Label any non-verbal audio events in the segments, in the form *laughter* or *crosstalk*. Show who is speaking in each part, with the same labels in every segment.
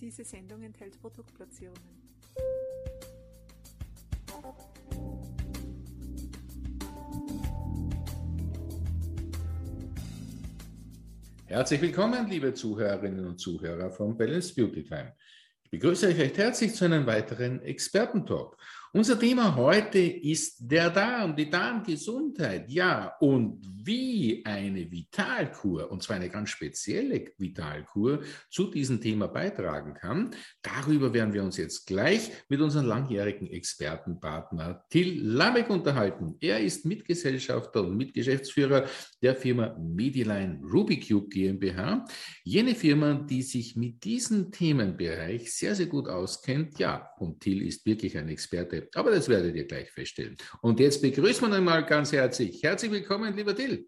Speaker 1: Diese Sendung enthält Produktplatzierungen.
Speaker 2: Herzlich willkommen, liebe Zuhörerinnen und Zuhörer von Balance Beauty Time. Ich begrüße euch recht herzlich zu einem weiteren Expertentalk. Unser Thema heute ist der Darm, die Darmgesundheit. Ja, und wie eine Vitalkur, und zwar eine ganz spezielle Vitalkur, zu diesem Thema beitragen kann, darüber werden wir uns jetzt gleich mit unserem langjährigen Expertenpartner Till Lamek unterhalten. Er ist Mitgesellschafter und Mitgeschäftsführer der Firma Mediline Rubicube GmbH. Jene Firma, die sich mit diesem Themenbereich sehr, sehr gut auskennt. Ja, und Till ist wirklich ein Experte aber das werdet ihr gleich feststellen. Und jetzt begrüßen wir ihn mal ganz herzlich. Herzlich willkommen, lieber Till.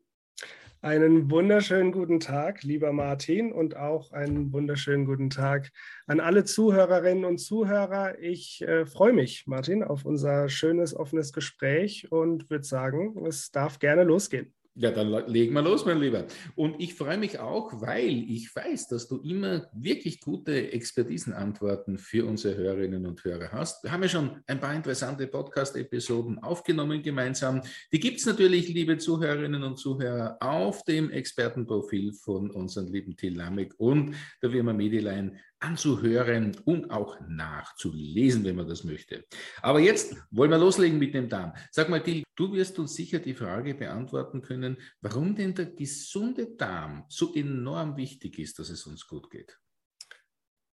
Speaker 3: Einen wunderschönen guten Tag, lieber Martin, und auch einen wunderschönen guten Tag an alle Zuhörerinnen und Zuhörer. Ich äh, freue mich, Martin, auf unser schönes, offenes Gespräch und würde sagen, es darf gerne losgehen.
Speaker 2: Ja, dann legen wir los, mein Lieber. Und ich freue mich auch, weil ich weiß, dass du immer wirklich gute Expertisenantworten für unsere Hörerinnen und Hörer hast. Wir haben ja schon ein paar interessante Podcast-Episoden aufgenommen gemeinsam. Die gibt es natürlich, liebe Zuhörerinnen und Zuhörer, auf dem Expertenprofil von unserem lieben Till Lamek und der Firma Mediline anzuhören und auch nachzulesen, wenn man das möchte. Aber jetzt wollen wir loslegen mit dem Darm. Sag mal, Till, du wirst uns sicher die Frage beantworten können, warum denn der gesunde Darm so enorm wichtig ist, dass es uns gut geht.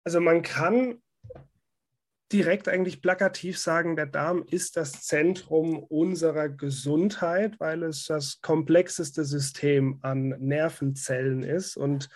Speaker 3: Also man kann direkt eigentlich plakativ sagen, der Darm ist das Zentrum unserer Gesundheit, weil es das komplexeste System an Nervenzellen ist und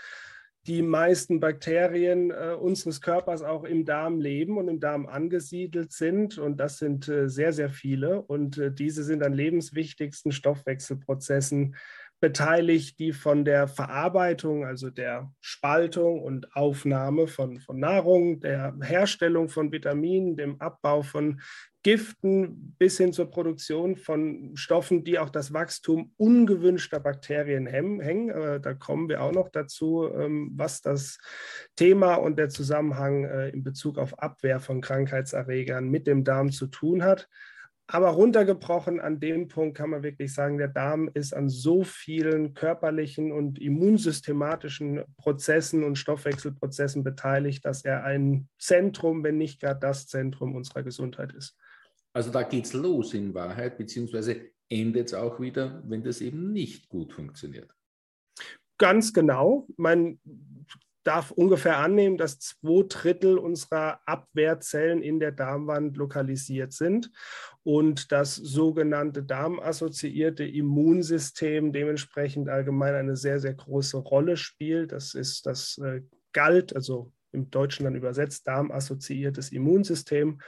Speaker 3: die meisten Bakterien äh, unseres Körpers auch im Darm leben und im Darm angesiedelt sind. Und das sind äh, sehr, sehr viele. Und äh, diese sind an lebenswichtigsten Stoffwechselprozessen beteiligt, die von der Verarbeitung, also der Spaltung und Aufnahme von, von Nahrung, der Herstellung von Vitaminen, dem Abbau von Giften bis hin zur Produktion von Stoffen, die auch das Wachstum ungewünschter Bakterien hängen. Äh, da kommen wir auch noch dazu, ähm, was das Thema und der Zusammenhang äh, in Bezug auf Abwehr von Krankheitserregern mit dem Darm zu tun hat. Aber runtergebrochen an dem Punkt kann man wirklich sagen, der Darm ist an so vielen körperlichen und immunsystematischen Prozessen und Stoffwechselprozessen beteiligt, dass er ein Zentrum, wenn nicht gerade das Zentrum unserer Gesundheit ist.
Speaker 2: Also da geht es los in Wahrheit, beziehungsweise endet es auch wieder, wenn das eben nicht gut funktioniert.
Speaker 3: Ganz genau. Man darf ungefähr annehmen, dass zwei Drittel unserer Abwehrzellen in der Darmwand lokalisiert sind und das sogenannte darmassoziierte Immunsystem dementsprechend allgemein eine sehr, sehr große Rolle spielt. Das ist das äh, galt, also im Deutschen dann übersetzt, darmassoziiertes Immunsystem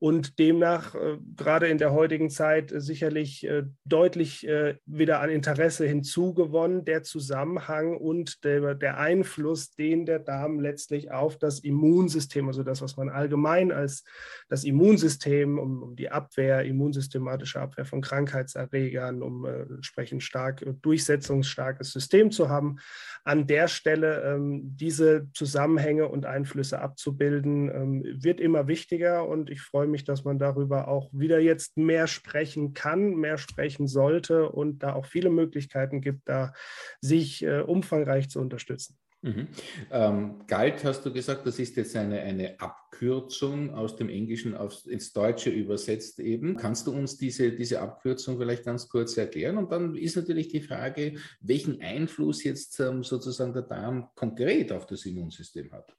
Speaker 3: und demnach äh, gerade in der heutigen Zeit äh, sicherlich äh, deutlich äh, wieder an Interesse hinzugewonnen, der Zusammenhang und der, der, Einfluss, den der Darm letztlich auf das Immunsystem, also das, was man allgemein als das Immunsystem, um, um die Abwehr, immunsystematische Abwehr von Krankheitserregern, um äh, entsprechend stark durchsetzungsstarkes System zu haben, an der Stelle ähm, diese Zusammenhänge und Einflüsse abzubilden, ähm, wird immer wichtiger. Und ich freue mich, dass man darüber auch wieder jetzt mehr sprechen kann, mehr sprechen sollte und da auch viele Möglichkeiten gibt, da sich äh, umfangreich zu unterstützen.
Speaker 2: Mhm. Ähm, Galt, hast du gesagt, das ist jetzt eine, eine Abkürzung aus dem Englischen aufs, ins Deutsche übersetzt eben. Kannst du uns diese, diese Abkürzung vielleicht ganz kurz erklären? Und dann ist natürlich die Frage, welchen Einfluss jetzt ähm, sozusagen der Darm konkret auf das Immunsystem hat.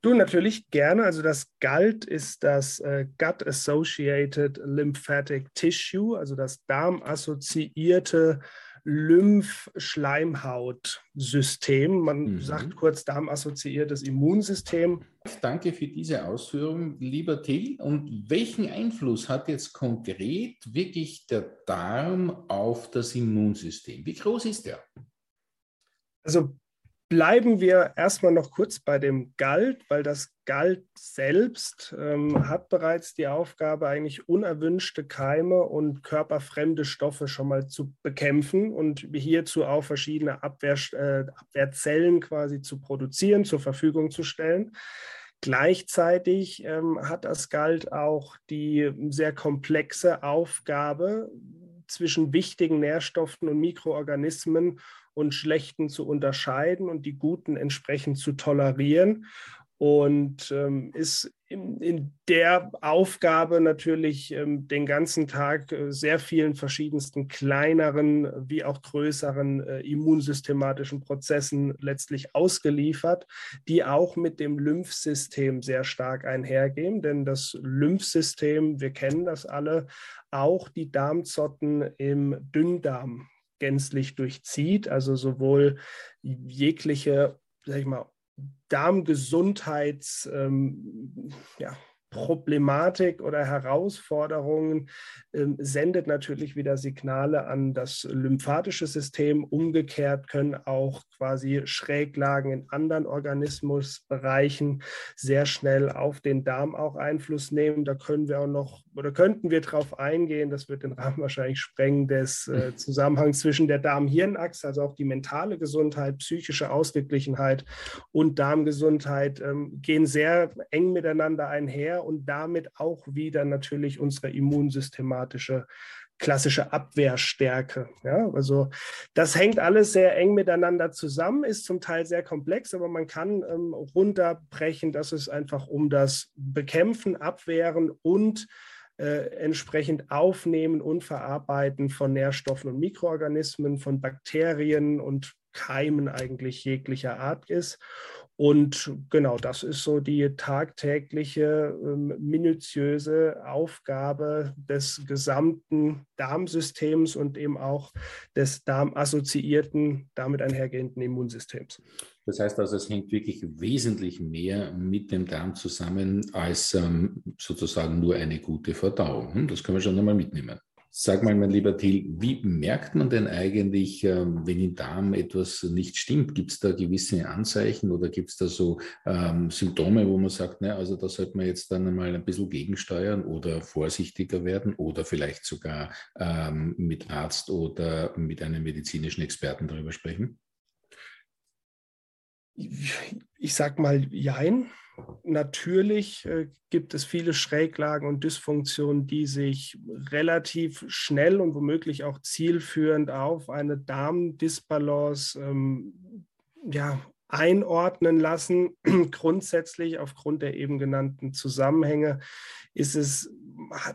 Speaker 3: Du natürlich gerne. Also das GALT ist das äh, Gut Associated Lymphatic Tissue, also das darmassoziierte Lymphschleimhautsystem. Man mhm. sagt kurz darmassoziiertes Immunsystem.
Speaker 2: Danke für diese Ausführung, lieber Till. Und welchen Einfluss hat jetzt konkret wirklich der Darm auf das Immunsystem? Wie groß ist der?
Speaker 3: Also Bleiben wir erstmal noch kurz bei dem Galt, weil das Galt selbst ähm, hat bereits die Aufgabe, eigentlich unerwünschte Keime und körperfremde Stoffe schon mal zu bekämpfen und hierzu auch verschiedene Abwehr, äh, Abwehrzellen quasi zu produzieren, zur Verfügung zu stellen. Gleichzeitig ähm, hat Asgalt auch die sehr komplexe Aufgabe, zwischen wichtigen Nährstoffen und Mikroorganismen und schlechten zu unterscheiden und die guten entsprechend zu tolerieren und ähm, ist in, in, der Aufgabe natürlich ähm, den ganzen Tag äh, sehr vielen verschiedensten kleineren wie auch größeren äh, immunsystematischen Prozessen letztlich ausgeliefert, die auch mit dem Lymphsystem sehr stark einhergehen. Denn das Lymphsystem, wir kennen das alle, auch die Darmzotten im Dünndarm gänzlich durchzieht, also sowohl jegliche, sag ich mal, Darmgesundheits, ähm, ja, Problematik oder Herausforderungen ähm, sendet natürlich wieder Signale an das lymphatische System. Umgekehrt können auch quasi Schräglagen in anderen Organismusbereichen sehr schnell auf den Darm auch Einfluss nehmen. Da können wir auch noch oder könnten wir darauf eingehen, das wird den Rahmen wahrscheinlich sprengen, des äh, Zusammenhangs zwischen der Darm-Hirn-Achse, also auch die mentale Gesundheit, psychische Ausgeglichenheit und Darmgesundheit ähm, gehen sehr eng miteinander einher und damit auch wieder natürlich unsere immunsystematische klassische Abwehrstärke. Ja, also das hängt alles sehr eng miteinander zusammen, ist zum Teil sehr komplex, aber man kann ähm, runterbrechen, dass es einfach um das Bekämpfen, Abwehren und äh, entsprechend Aufnehmen und Verarbeiten von Nährstoffen und Mikroorganismen, von Bakterien und Keimen eigentlich jeglicher Art ist. Und genau, das ist so die tagtägliche, ähm, minutiöse Aufgabe des gesamten Darmsystems und eben auch des darmassoziierten, damit einhergehenden Immunsystems.
Speaker 2: Das heißt also, es hängt wirklich wesentlich mehr mit dem Darm zusammen als ähm, sozusagen nur eine gute Verdauung. Hm, das können wir schon einmal mitnehmen. Sag mal, mein lieber Till, wie merkt man denn eigentlich, ähm, wenn im Darm etwas nicht stimmt? Gibt es da gewisse Anzeichen oder gibt es da so ähm, Symptome, wo man sagt, ne, also da sollte man jetzt dann einmal ein bisschen gegensteuern oder vorsichtiger werden oder vielleicht sogar ähm, mit Arzt oder mit einem medizinischen Experten darüber sprechen?
Speaker 3: Ich sag mal, jein. Natürlich äh, gibt es viele Schräglagen und Dysfunktionen, die sich relativ schnell und womöglich auch zielführend auf eine Darmdisbalance ähm, ja, einordnen lassen. *clears throat* Grundsätzlich aufgrund der eben genannten Zusammenhänge ist es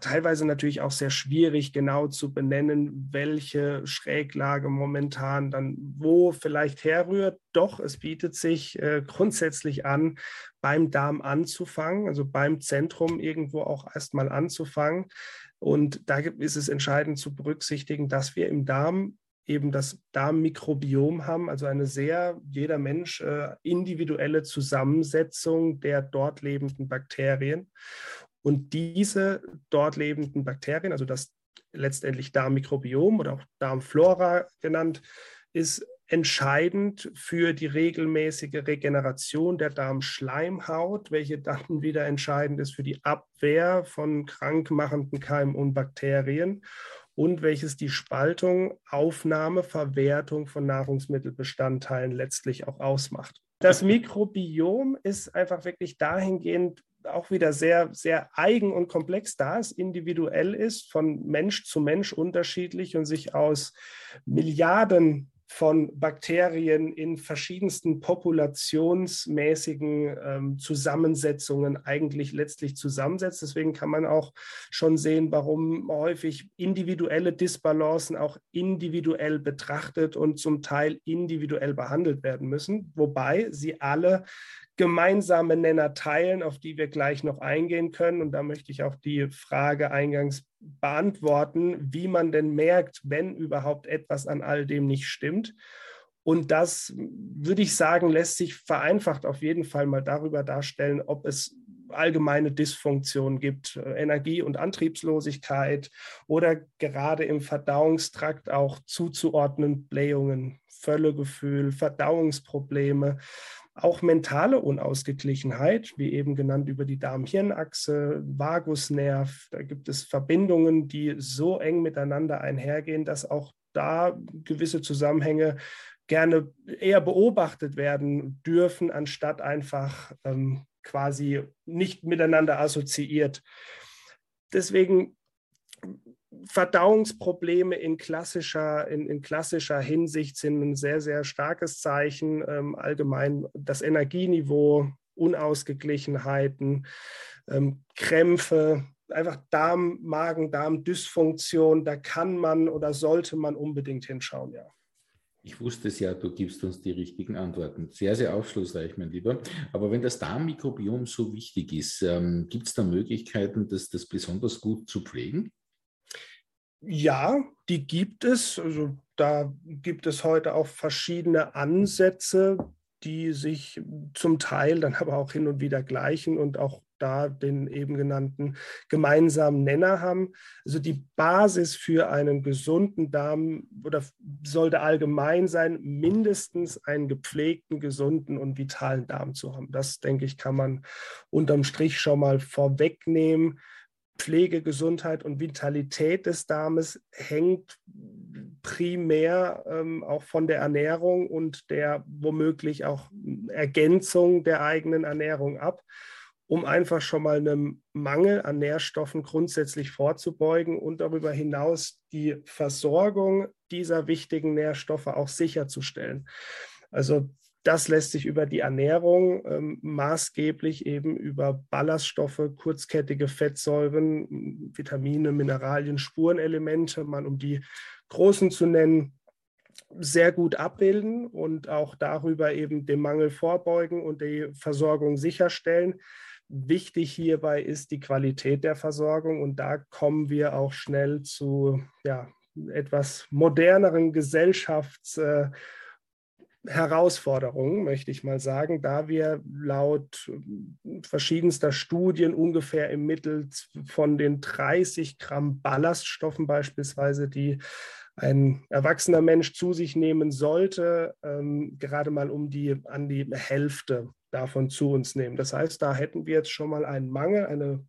Speaker 3: teilweise natürlich auch sehr schwierig, genau zu benennen, welche Schräglage momentan dann wo vielleicht herrührt. Doch es bietet sich äh, grundsätzlich an, beim Darm anzufangen, also beim Zentrum irgendwo auch erstmal anzufangen. Und da ist es entscheidend zu berücksichtigen, dass wir im Darm eben das Darmmikrobiom haben, also eine sehr, jeder Mensch, äh, individuelle Zusammensetzung der dort lebenden Bakterien. Und diese dort lebenden Bakterien, also das letztendlich Darmmikrobiom oder auch Darmflora genannt, ist entscheidend für die regelmäßige Regeneration der Darmschleimhaut, welche dann *laughs* wieder entscheidend ist für die Abwehr von krankmachenden Keimen und Bakterien und welches die Spaltung, Aufnahme, Verwertung von Nahrungsmittelbestandteilen letztlich auch ausmacht. Das *laughs* Mikrobiom ist einfach wirklich dahingehend auch wieder sehr, sehr eigen und komplex, da es individuell ist, von Mensch zu Mensch unterschiedlich und sich aus Milliarden von Bakterien in verschiedensten populationsmäßigen ähm, Zusammensetzungen eigentlich letztlich zusammensetzt. Deswegen kann man auch schon sehen, warum häufig individuelle Disbalancen auch individuell betrachtet und zum Teil individuell behandelt werden müssen, wobei sie alle gemeinsame Nenner teilen, auf die wir gleich noch eingehen können. Und da möchte ich auch die Frage eingangs beantworten, wie man denn merkt, wenn überhaupt etwas an all dem nicht stimmt. Und das, würde ich sagen, lässt sich vereinfacht auf jeden Fall mal darüber darstellen, ob es allgemeine Dysfunktionen gibt, äh, Energie- und Antriebslosigkeit oder gerade im Verdauungstrakt auch zuzuordnen Blähungen, Völlegefühl, Verdauungsprobleme auch mentale Unausgeglichenheit, wie eben genannt über die Darm-Hirn-Achse, Vagusnerv. Da gibt es Verbindungen, die so eng miteinander einhergehen, dass auch da gewisse Zusammenhänge gerne eher beobachtet werden dürfen, anstatt einfach ähm, quasi nicht miteinander assoziiert. Deswegen Verdauungsprobleme in klassischer, in, in, klassischer Hinsicht sind ein sehr, sehr starkes Zeichen. Ähm, allgemein das Energieniveau, Unausgeglichenheiten, ähm, Krämpfe, einfach Darm, Magen, Darm-Dysfunktion. Da kann man oder sollte man unbedingt hinschauen, ja.
Speaker 2: Ich wusste es ja, du gibst uns die richtigen Antworten. Sehr, sehr aufschlussreich, mein Lieber. Aber wenn das Darmmikrobiom so wichtig ist, ähm, gibt es da Möglichkeiten, das, das besonders gut zu pflegen?
Speaker 3: Ja, die gibt es. Also da gibt es heute auch verschiedene Ansätze, die sich zum Teil dann aber auch hin und wieder gleichen und auch da den eben genannten gemeinsamen Nenner haben. Also die Basis für einen gesunden Darm oder sollte allgemein sein, mindestens einen gepflegten, gesunden und vitalen Darm zu haben. Das, denke ich, kann man unterm Strich schon mal vorwegnehmen. Pflege, Gesundheit und Vitalität des Darmes hängt primär ähm, auch von der Ernährung und der womöglich auch Ergänzung der eigenen Ernährung ab, um einfach schon mal einem Mangel an Nährstoffen grundsätzlich vorzubeugen und darüber hinaus die Versorgung dieser wichtigen Nährstoffe auch sicherzustellen. Also das lässt sich über die Ernährung ähm, maßgeblich eben über Ballaststoffe, kurzkettige Fettsäuren, Vitamine, Mineralien, Spurenelemente, mal um die großen zu nennen, sehr gut abbilden und auch darüber eben dem Mangel vorbeugen und die Versorgung sicherstellen. Wichtig hierbei ist die Qualität der Versorgung und da kommen wir auch schnell zu ja, etwas moderneren Gesellschafts- äh, Herausforderung, möchte ich mal sagen, da wir laut äh, verschiedenster Studien ungefähr im Mittel von den 30 Gramm Ballaststoffen beispielsweise, die ein erwachsener Mensch zu sich nehmen sollte, ähm, gerade mal um die an die Hälfte davon zu uns nehmen. Das heißt, da hätten wir jetzt schon mal einen Mangel, eine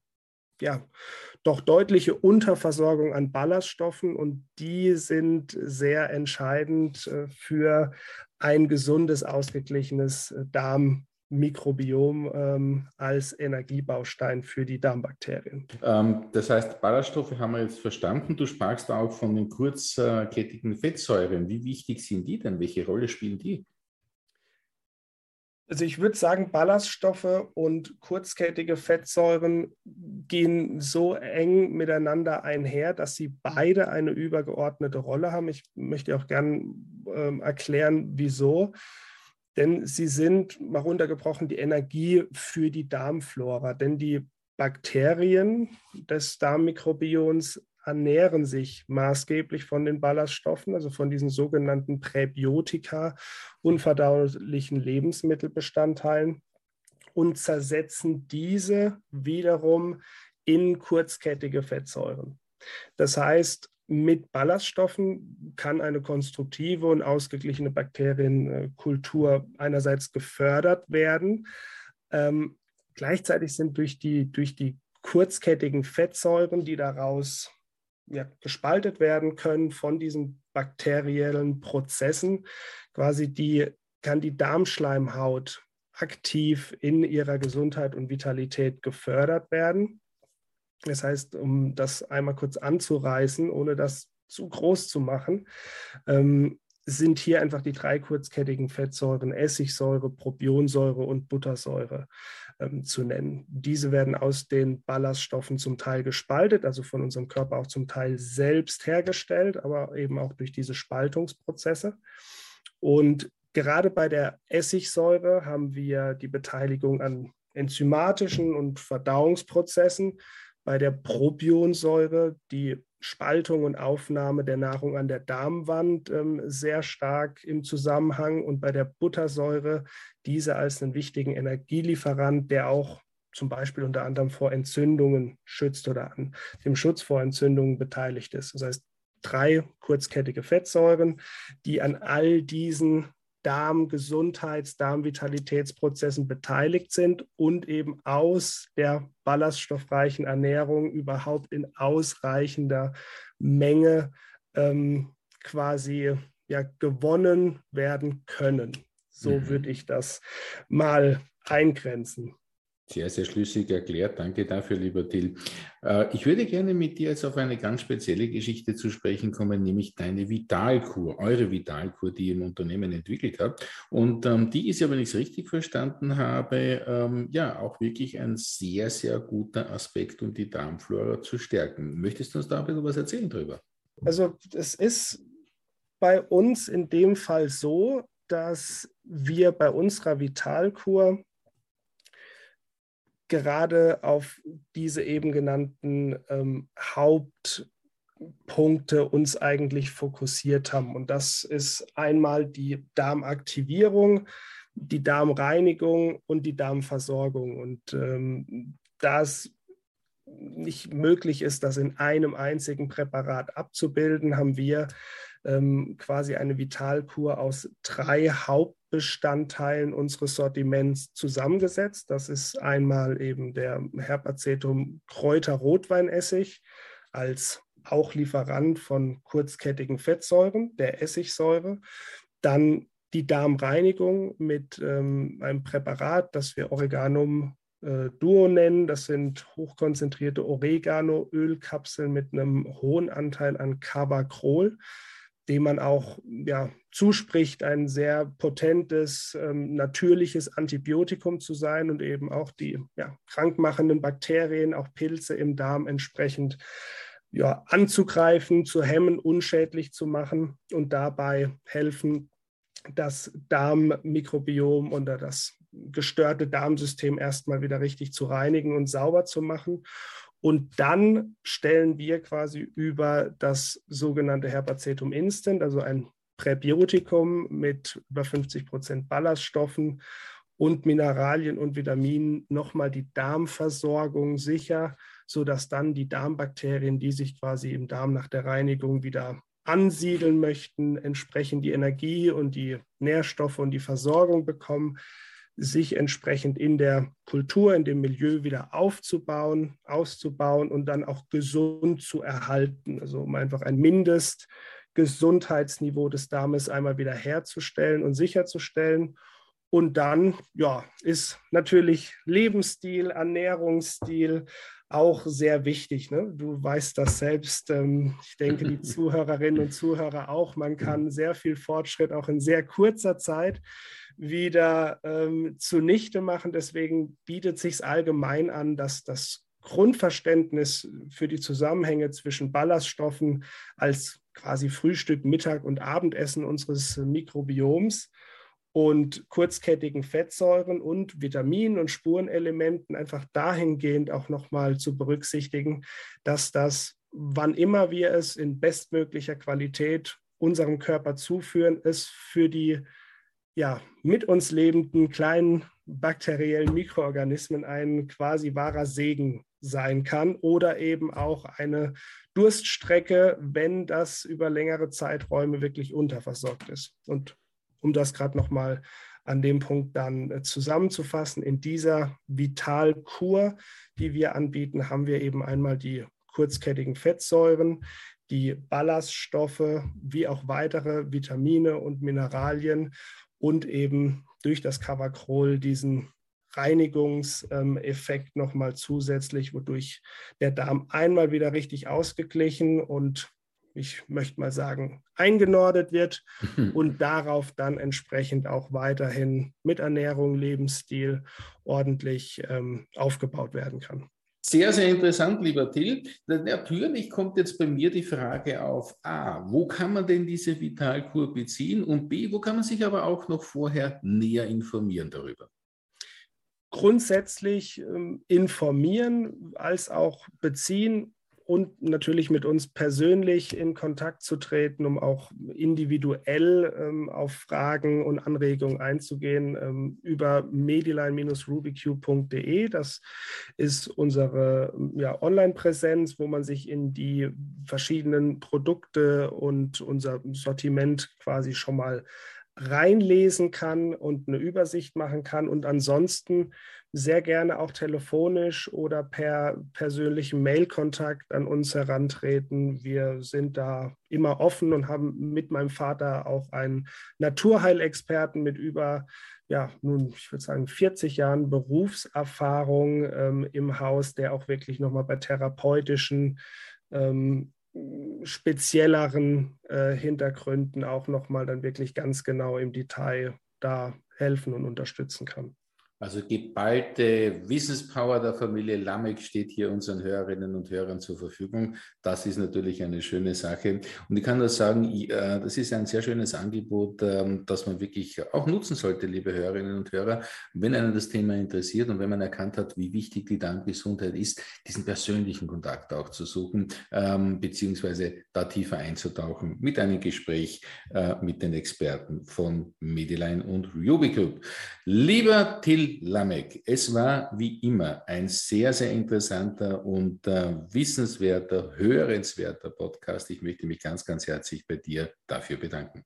Speaker 3: ja, doch deutliche Unterversorgung an Ballaststoffen und die sind sehr entscheidend äh, für ein gesundes, ausgeglichenes äh, Darmmikrobiom ähm, als Energiebaustein für die Darmbakterien.
Speaker 2: Ähm, das heißt, Ballaststoffe haben wir jetzt verstanden. Du sprachst auch von den kurzkettigen Fettsäuren. Wie wichtig sind die denn? Welche Rolle spielen die?
Speaker 3: Also ich würde sagen, Ballaststoffe und kurzkettige Fettsäuren gehen so eng miteinander einher, dass sie beide eine übergeordnete Rolle haben. Ich möchte auch gern äh, erklären, wieso. Denn sie sind, mal runtergebrochen, die Energie für die Darmflora. Denn die Bakterien des Darmmikrobioms ernähren sich maßgeblich von den Ballaststoffen, also von diesen sogenannten Präbiotika, unverdaulichen Lebensmittelbestandteilen und zersetzen diese wiederum in kurzkettige Fettsäuren. Das heißt, mit Ballaststoffen kann eine konstruktive und ausgeglichene Bakterienkultur einerseits gefördert werden. Ähm, gleichzeitig sind durch die, durch die kurzkettigen Fettsäuren, die daraus ja, gespaltet werden können von diesen bakteriellen Prozessen. Quasi die kann die Darmschleimhaut aktiv in ihrer Gesundheit und Vitalität gefördert werden. Das heißt, um das einmal kurz anzureißen, ohne das zu groß zu machen, ähm, sind hier einfach die drei kurzkettigen Fettsäuren Essigsäure, Propionsäure und Buttersäure ähm, zu nennen. Diese werden aus den Ballaststoffen zum Teil gespaltet, also von unserem Körper auch zum Teil selbst hergestellt, aber eben auch durch diese Spaltungsprozesse. Und gerade bei der Essigsäure haben wir die Beteiligung an enzymatischen und Verdauungsprozessen. Bei der Propionsäure die Spaltung und Aufnahme der Nahrung an der Darmwand ähm, sehr stark im Zusammenhang und bei der Buttersäure diese als einen wichtigen Energielieferant, der auch zum Beispiel unter anderem vor Entzündungen schützt oder an dem Schutz vor Entzündungen beteiligt ist. Das heißt, drei kurzkettige Fettsäuren, die an all diesen Darmgesundheits-, Darmvitalitätsprozessen beteiligt sind und eben aus der ballaststoffreichen Ernährung überhaupt in ausreichender Menge ähm, quasi ja, gewonnen werden können. So mhm. würde ich das mal eingrenzen.
Speaker 2: Sehr, sehr schlüssig erklärt. Danke dafür, lieber Till. Äh, ich würde gerne mit dir jetzt auf eine ganz spezielle Geschichte zu sprechen kommen, nämlich deine Vitalkur, eure Vitalkur, die ihr im Unternehmen entwickelt habt. Und ähm, die ist ja, wenn ich es richtig verstanden habe, ähm, ja auch wirklich ein sehr, sehr guter Aspekt, um die Darmflora zu stärken. Möchtest du uns da ein bisschen was erzählen drüber?
Speaker 3: Also es ist bei uns in dem Fall so, dass wir bei unserer Vitalkur gerade auf diese eben genannten ähm, Hauptpunkte uns eigentlich fokussiert haben. Und das ist einmal die Darmaktivierung, die Darmreinigung und die Darmversorgung. Und ähm, da es nicht möglich ist, das in einem einzigen Präparat abzubilden, haben wir ähm, quasi eine Vitalkur aus drei Hauptbestandteilen unseres Sortiments zusammengesetzt. Das ist einmal eben der Herbacetum Kräuter Rotweinessig als auch Lieferant von kurzkettigen Fettsäuren, der Essigsäure. Dann die Darmreinigung mit ähm, einem Präparat, das wir Oreganum äh, Duo nennen. Das sind hochkonzentrierte Oregano-Ölkapseln mit einem hohen Anteil an Carbacrol dem man auch ja, zuspricht, ein sehr potentes, ähm, natürliches Antibiotikum zu sein und eben auch die ja, krankmachenden Bakterien, auch Pilze im Darm entsprechend ja, anzugreifen, zu hemmen, unschädlich zu machen und dabei helfen, das Darmmikrobiom oder das gestörte Darmsystem erstmal wieder richtig zu reinigen und sauber zu machen. Und dann stellen wir quasi über das sogenannte Herbacetum Instant, also ein Präbiotikum mit über 50 Prozent Ballaststoffen und Mineralien und Vitaminen nochmal die Darmversorgung sicher, sodass dann die Darmbakterien, die sich quasi im Darm nach der Reinigung wieder ansiedeln möchten, entsprechend die Energie und die Nährstoffe und die Versorgung bekommen, sich entsprechend in der Kultur, in dem Milieu wieder aufzubauen, auszubauen und dann auch gesund zu erhalten. Also um einfach ein Mindestgesundheitsniveau des Darmes einmal wieder herzustellen und sicherzustellen. Und dann ja, ist natürlich Lebensstil, Ernährungsstil auch sehr wichtig. Ne? Du weißt das selbst. Ähm, ich denke, die *laughs* Zuhörerinnen und Zuhörer auch. Man kann sehr viel Fortschritt auch in sehr kurzer Zeit wieder ähm, zunichte machen. Deswegen bietet sich allgemein an, dass das Grundverständnis für die Zusammenhänge zwischen Ballaststoffen als quasi Frühstück, Mittag und Abendessen unseres Mikrobioms und kurzkettigen Fettsäuren und Vitaminen und Spurenelementen einfach dahingehend auch nochmal zu berücksichtigen, dass das, wann immer wir es in bestmöglicher Qualität unserem Körper zuführen, es für die ja, mit uns lebenden kleinen bakteriellen Mikroorganismen ein quasi wahrer Segen sein kann oder eben auch eine Durststrecke, wenn das über längere Zeiträume wirklich unterversorgt ist. Und um das gerade nochmal an dem Punkt dann äh, zusammenzufassen, in dieser Vitalkur, die wir anbieten, haben wir eben einmal die kurzkettigen Fettsäuren, die Ballaststoffe wie auch weitere Vitamine und Mineralien und eben durch das Cavacrol diesen Reinigungseffekt ähm, nochmal zusätzlich, wodurch der Darm einmal wieder richtig ausgeglichen und ich möchte mal sagen, eingenordet wird *laughs* und darauf dann entsprechend auch weiterhin mit Ernährung, Lebensstil ordentlich ähm, aufgebaut werden kann.
Speaker 2: Sehr, sehr interessant, lieber Till. Natürlich kommt jetzt bei mir die Frage auf, A, wo kann man denn diese Vitalkur beziehen und B, wo kann man sich aber auch noch vorher näher informieren darüber?
Speaker 3: Grundsätzlich ähm, informieren als auch beziehen und natürlich mit uns persönlich in Kontakt zu treten, um auch individuell ähm, auf Fragen und Anregungen einzugehen ähm, über mediline-rubicube.de. Das ist unsere ja, Online-Präsenz, wo man sich in die verschiedenen Produkte und unser Sortiment quasi schon mal reinlesen kann und eine Übersicht machen kann und ansonsten sehr gerne auch telefonisch oder per persönlichen Mailkontakt an uns herantreten. Wir sind da immer offen und haben mit meinem Vater auch einen Naturheilexperten mit über ja, nun, ich würde sagen, 40 Jahren Berufserfahrung ähm, im Haus, der auch wirklich nochmal bei therapeutischen, ähm, spezielleren äh, Hintergründen auch nochmal dann wirklich ganz genau im Detail da helfen und unterstützen kann.
Speaker 2: Also geballte Wissenspower der Familie Lamek steht hier unseren Hörerinnen und Hörern zur Verfügung. Das ist natürlich eine schöne Sache. Und ich kann nur sagen, äh, das ist ein sehr schönes Angebot, ähm, das man wirklich auch nutzen sollte, liebe Hörerinnen und Hörer, wenn einen das Thema interessiert und wenn man erkannt hat, wie wichtig die Darmgesundheit ist, diesen persönlichen Kontakt auch zu suchen, ähm, beziehungsweise da tiefer einzutauchen mit einem Gespräch äh, mit den Experten von Mediline und Ruby Group. Lieber Till Lamek. Es war wie immer ein sehr, sehr interessanter und äh, wissenswerter, hörenswerter Podcast. Ich möchte mich ganz, ganz herzlich bei dir dafür bedanken.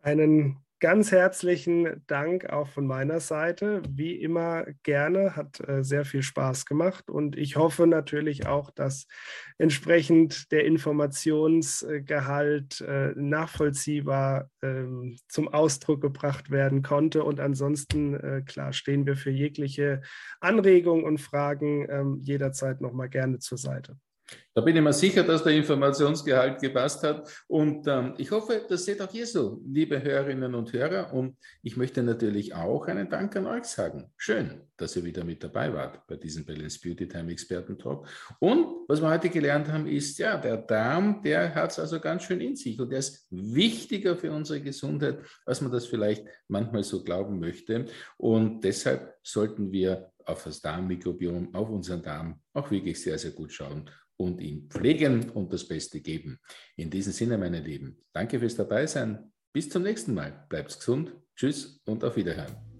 Speaker 3: Einen ganz herzlichen Dank auch von meiner Seite. Wie immer gerne, hat äh, sehr viel Spaß gemacht und ich hoffe natürlich auch, dass entsprechend der Informationsgehalt äh, nachvollziehbar ähm, zum Ausdruck gebracht werden konnte. Und ansonsten, äh, klar, stehen wir für jegliche Anregungen und Fragen ähm, jederzeit nochmal gerne zur Seite.
Speaker 2: Da bin ich mir sicher, dass der Informationsgehalt gepasst hat. Und ähm, ich hoffe, das seht auch ihr so, liebe Hörerinnen und Hörer. Und ich möchte natürlich auch einen Dank an euch sagen. Schön, dass ihr wieder mit dabei wart bei diesem Balance Beauty Time Experten Talk. Und was wir heute gelernt haben, ist, ja, der Darm, der hat es also ganz schön in sich und der ist wichtiger für unsere Gesundheit, als man das vielleicht manchmal so glauben möchte. Und deshalb sollten wir auf das Darmmikrobiom, auf unseren Darm auch wirklich sehr, sehr gut schauen und ihn pflegen und das Beste geben. In diesem Sinne, meine Lieben, danke fürs Dabeisein. Bis zum nächsten Mal. Bleibt gesund. Tschüss und auf Wiederhören.